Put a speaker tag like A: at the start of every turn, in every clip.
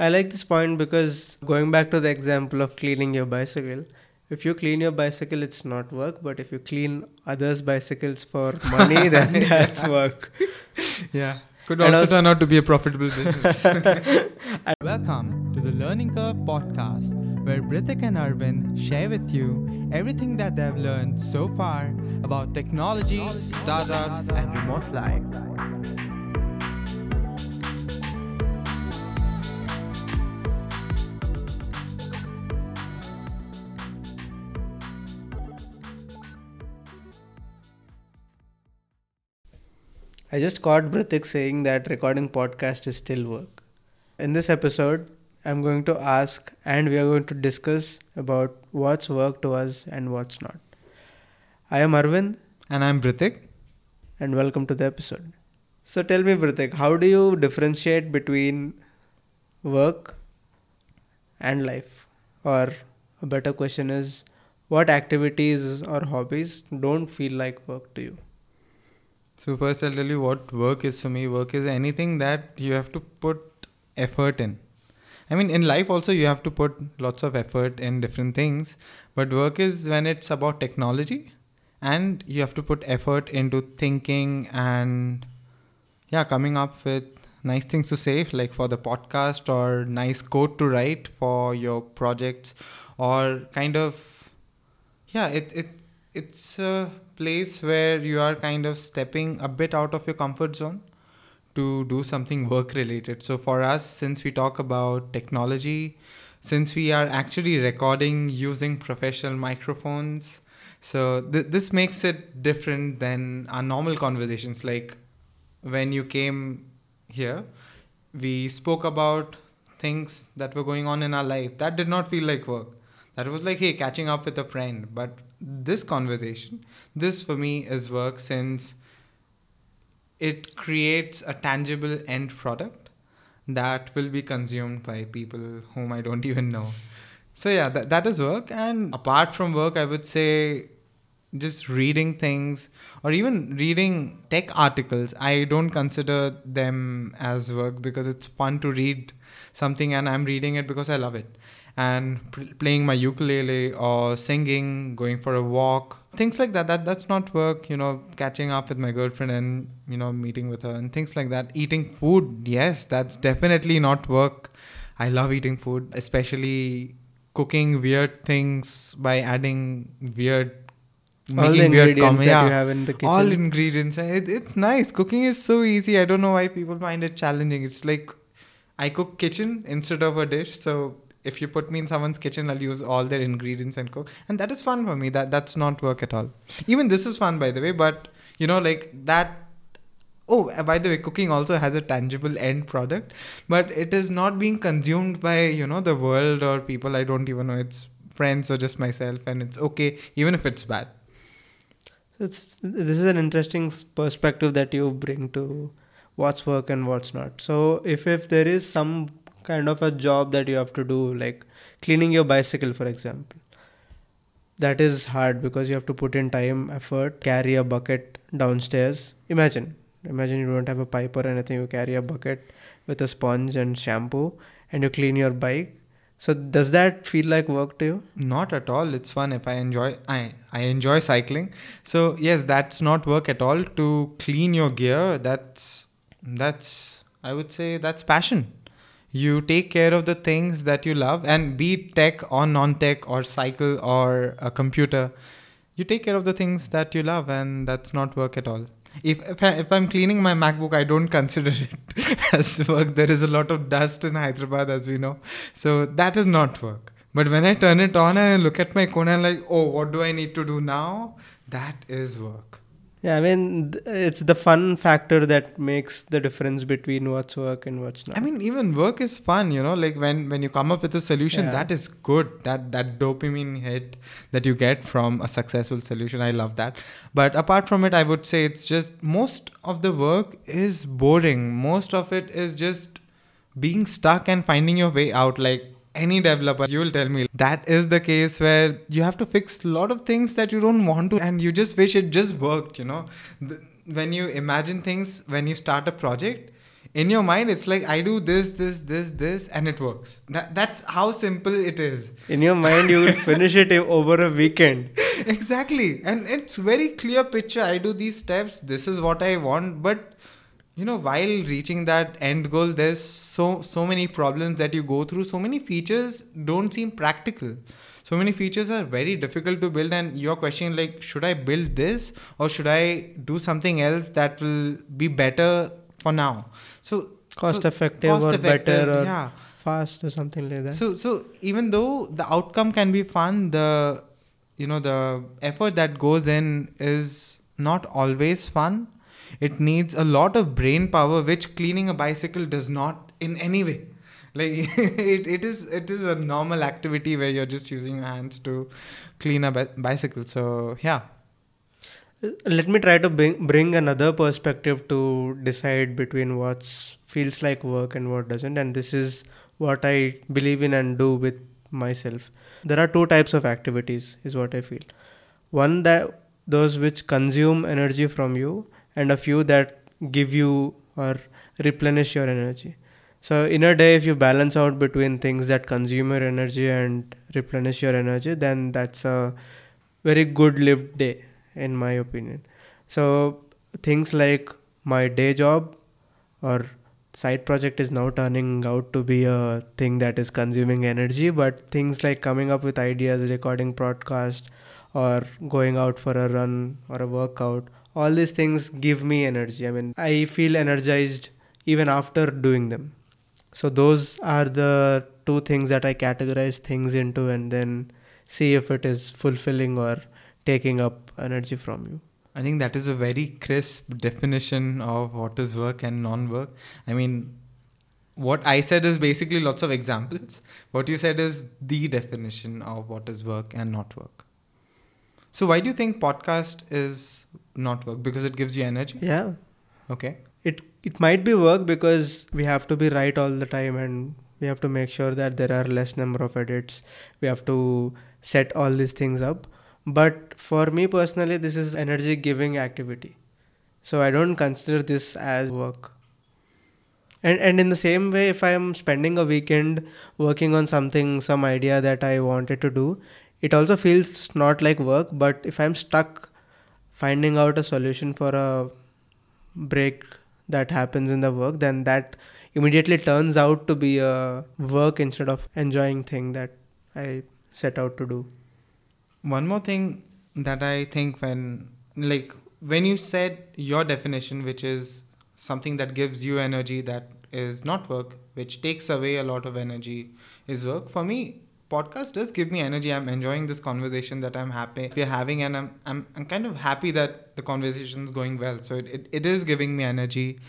A: I like this point because going back to the example of cleaning your bicycle, if you clean your bicycle, it's not work. But if you clean others' bicycles for money, then that's work.
B: Yeah. Could also
A: also-
B: turn out to be a profitable business. Welcome to the Learning Curve podcast, where Brithik and Arvind share with you everything that they've learned so far about technology, startups, and remote life.
A: I just caught Brithik saying that recording podcast is still work. In this episode, I'm going to ask and we are going to discuss about what's work to us and what's not. I am Arvind
B: And I'm Brithik.
A: and welcome to the episode. So tell me, Brithik, how do you differentiate between work and life? Or a better question is, what activities or hobbies don't feel like work to you?
B: So, first, I'll tell you what work is for me. Work is anything that you have to put effort in. I mean, in life also, you have to put lots of effort in different things. But work is when it's about technology and you have to put effort into thinking and, yeah, coming up with nice things to say, like for the podcast or nice code to write for your projects or kind of, yeah, it, it, it's a place where you are kind of stepping a bit out of your comfort zone to do something work related. So for us, since we talk about technology, since we are actually recording using professional microphones, so th- this makes it different than our normal conversations. Like when you came here, we spoke about things that were going on in our life. That did not feel like work. That was like, hey, catching up with a friend. But this conversation, this for me is work since it creates a tangible end product that will be consumed by people whom I don't even know. So yeah, that, that is work. And apart from work, I would say just reading things or even reading tech articles. I don't consider them as work because it's fun to read something and I'm reading it because I love it. And pl- playing my ukulele or singing, going for a walk, things like that. That that's not work. You know, catching up with my girlfriend and you know meeting with her and things like that. Eating food, yes, that's definitely not work. I love eating food, especially cooking weird things by adding weird
A: All the
B: weird
A: ingredients
B: com-
A: that
B: yeah,
A: you have in the kitchen.
B: all ingredients eh, it, it's nice cooking is so easy i don't know why people find it challenging it's like i cook kitchen instead of a dish so if you put me in someone's kitchen i'll use all their ingredients and cook. And that is fun for me. That that's not work at all. Even this is fun by the way but you know like that oh uh, by the way cooking also has a tangible end product but it is not being consumed by you know the world or people. I don't even know. It's friends or just myself and it's okay even if it's bad.
A: So it's, this is an interesting perspective that you bring to what's work and what's not. So if if there is some kind of a job that you have to do, like cleaning your bicycle, for example, that is hard because you have to put in time, effort, carry a bucket downstairs. Imagine, imagine you don't have a pipe or anything. You carry a bucket with a sponge and shampoo, and you clean your bike. So does that feel like work to you?
B: not at all it's fun if i enjoy i i enjoy cycling so yes that's not work at all to clean your gear that's that's i would say that's passion you take care of the things that you love and be tech or non-tech or cycle or a computer you take care of the things that you love and that's not work at all. If if, I, if i'm cleaning my macbook i don't consider it as work. There is a lot of dust in hyderabad as we know. So that is not work. But when i turn it on and I look at my and like oh what do i need to do now? That is work
A: Yeah, I mean, it's the fun factor that makes the difference between what's work and what's not.
B: I mean, even work is fun, you know. Like when when you come up with a solution,
A: Yeah.
B: that is good. That that dopamine hit that you get from a successful solution, I love that. But apart from it, I would say it's just most of the work is boring. Most of it is just being stuck and finding your way out. Like any developer, you will tell me that is the case where you have to fix a lot of things that you don't want to, and you just wish it just worked. You know, when you imagine things when you start a project in your mind it's like i do this this this this and it works. That, that's how simple it is.
A: In your mind, you will finish it over a weekend.
B: exactly. And it's very clear picture. I do these steps. This is what i want. But you know while reaching that end goal there's so so many problems that you go through. So many features don't seem practical. So many features are very difficult to build. And you're questioning like should i build this or should i do something else that will be better for now? So
A: Cost
B: so
A: effective
B: cost
A: or
B: effective,
A: better or
B: yeah.
A: fast or something like that.
B: so so even though the outcome can be fun, the you know the effort that goes in is not always fun. It needs a lot of brain power, which cleaning a bicycle does not in any way. Like it, it is it is a normal activity where you're just using your hands to clean a bi- bicycle. So yeah,
A: Let me try to bring, bring another perspective to decide between what feels like work and what doesn't. And this is what I believe in and do with myself. There are two types of activities, is what I feel. One that those which consume energy from you, and a few that give you or replenish your energy. So in a day, if you balance out between things that consume your energy and replenish your energy, then that's a very good lived day, in my opinion. So things like my day job or side project is now turning out to be a thing that is consuming energy, but things like coming up with ideas, recording podcast, or going out for a run or a workout, all these things give me energy. I mean, I feel energized even after doing them. So those are the two things that I categorize things into and then see if it is fulfilling or taking up energy from you.
B: I think that is a very crisp definition of what is work and non-work. I mean, what I said is basically lots of examples. What you said is the definition of what is work and not work. So why do you think podcast is not work? Because it gives you energy.
A: Yeah.
B: Okay.
A: It it might be work because we have to be right all the time and we have to make sure that there are less number of edits. We have to set all these things up. But for me personally this is energy giving activity. So I don't consider this as work. And and in the same way if I am spending a weekend working on something some idea that I wanted to do, it also feels not like work but if I'm stuck finding out a solution for a break that happens in the work then that immediately turns out to be a work instead of enjoying thing that i set out to do
B: One more thing that I think when like when you said your definition, which is something that gives you energy that is not work, which takes away a lot of energy, is work. For me, podcast does give me energy. I'm enjoying this conversation that I'm happy we're having, and I'm I'm, I'm kind of happy that the conversation's going well. So it, it, it is giving me energy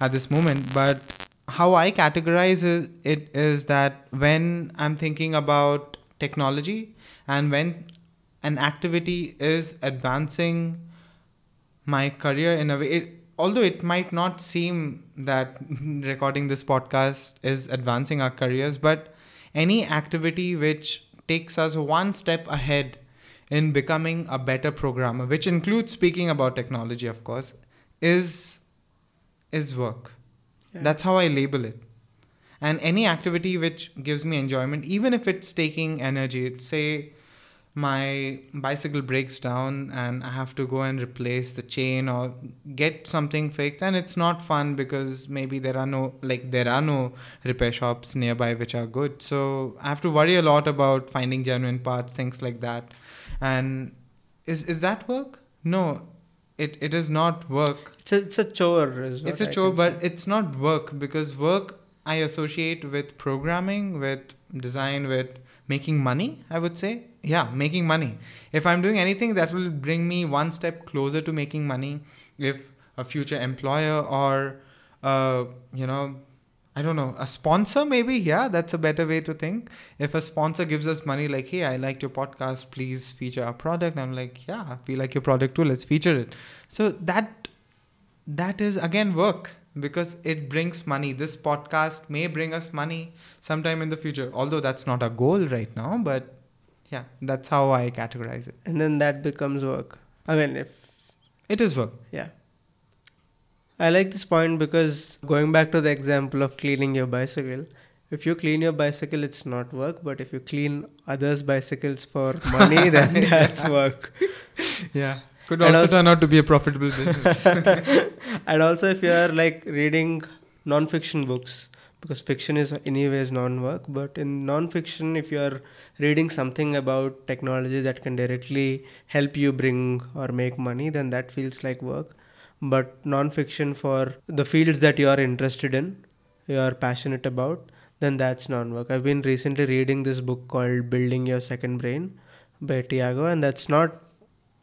B: at this moment. But how I categorize it, is that when I'm thinking about technology and when an activity is advancing my career in a way it, although it might not seem that recording this podcast is advancing our careers but any activity which takes us one step ahead in becoming a better programmer which includes speaking about technology of course is is work
A: Yeah.
B: that's how i label it and any activity which gives me enjoyment even if it's taking energy say my bicycle breaks down and i have to go and replace the chain or get something fixed. And it's not fun because maybe there are no like there are no repair shops nearby which are good. So i have to worry a lot about finding genuine parts things like that. And is is that work? No. It, it is not work.
A: It's a, it's a chore is
B: it's a
A: I
B: chore but
A: say.
B: it's not work because work i associate with programming with design with making money i would say. Yeah making money. If i'm doing anything that will bring me one step closer to making money. If a future employer or uh, you know i don't know a sponsor maybe yeah that's a better way to think. If a sponsor gives us money like hey i liked your podcast please feature our product i'm like yeah we like your product too let's feature it. So that that is again work because it brings money this podcast may bring us money sometime in the future although that's not a goal right now but yeah that's how i categorize it
A: and then that becomes work i mean if
B: it is work
A: yeah I like this point because going back to the example of cleaning your bicycle, if you clean your bicycle, it's not work. But if you clean others' bicycles for money, then that's work.
B: Yeah. Could also
A: also-
B: turn out to be a profitable business.
A: and also, if you are like reading non-fiction books, because fiction is anyways non-work, but in non-fiction, if you are reading something about technology that can directly help you bring or make money, then that feels like work. But non-fiction for the fields that you are interested in, you are passionate about, then that's non-work. I've been recently reading this book called Building Your Second Brain by Tiago, and that's not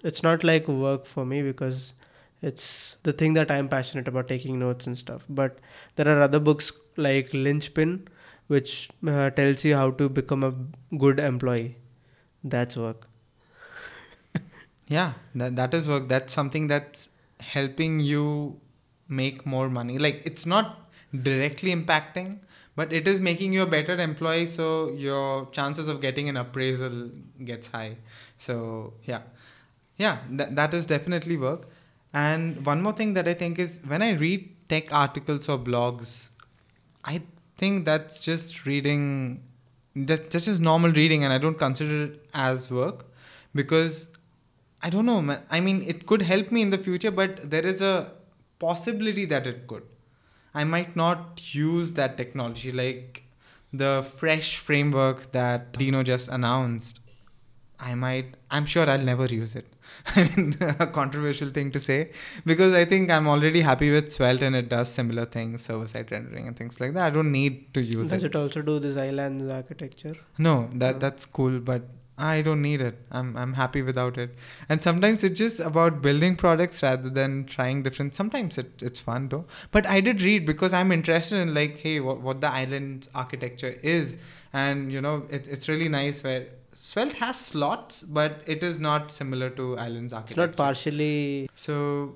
A: it's not like work for me because it's the thing that I'm passionate about taking notes and stuff. But there are other books like Linchpin, which uh, tells you how to become a good employee. That's work.
B: yeah, that, that is work. That's something that's helping you make more money. Like it's not directly impacting, but it is making you a better employee. So your chances of getting an appraisal gets high. So yeah, yeah, that, that is definitely work. And one more thing that I think is when I read tech articles or blogs, I think that's just reading, that, that's just normal reading, and I don't consider it as work because I don't know. I mean, it could help me in the future, but there is a possibility that it could. I might not use that technology, like the fresh framework that Deno just announced. I might, I'm sure I'll never use it. I mean, a controversial thing to say because I think I'm already happy with Svelte and it does similar things, server side rendering and things like that. I don't need to use
A: Does
B: it.
A: it also do this islands architecture?
B: No, that
A: Oh.
B: that's cool, but I don't need it. I'm I'm happy without it. And sometimes it's just about building products rather than trying different. Sometimes it, it's fun though. But I did read because I'm interested in like, hey, what, what the island architecture is, and you know, it, it's really nice where Svelte has slots, but it is not similar to islands
A: It's
B: architecture.
A: not partially.
B: So,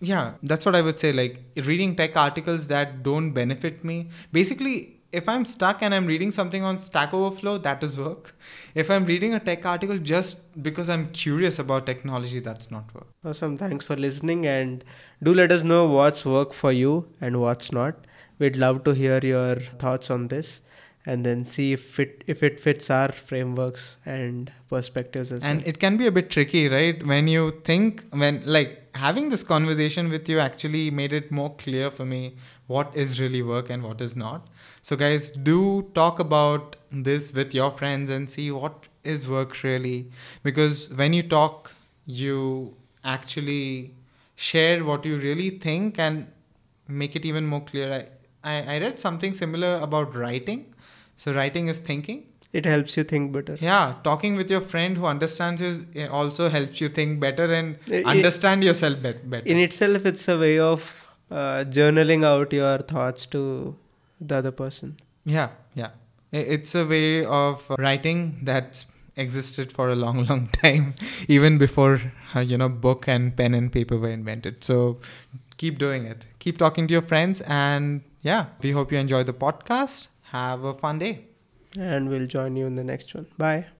B: yeah, that's what I would say. Like reading tech articles that don't benefit me. Basically, if I'm stuck and I'm reading something on Stack Overflow, that is work. If I'm reading a tech article just because I'm curious about technology, that's not work.
A: Awesome. Thanks for listening, and do let us know what's work for you and what's not. We'd love to hear your thoughts on this, and then see if it if it fits our frameworks and perspectives as
B: And
A: well.
B: it can be a bit tricky, right? When you think, when like having this conversation with you actually made it more clear for me what is really work and what is not. So, guys, do talk about this with your friends and see what is work really. Because when you talk, you actually share what you really think and make it even more clear. I, I, I read something similar about writing. So, writing is thinking.
A: It helps you think better.
B: Yeah, talking with your friend who understands you eh, also helps you think better and
A: I- I-
B: understand yourself bet- better.
A: In itself, it's a way of uh, journaling out your thoughts to the other person.
B: yeah, yeah. It's a way of writing that's existed for a long, long time, even before uh, you know book and pen and paper were invented. So keep doing it. Keep talking to your friends, and yeah, we hope you enjoy the podcast. Have a fun day.
A: And we'll join you in the next one. Bye.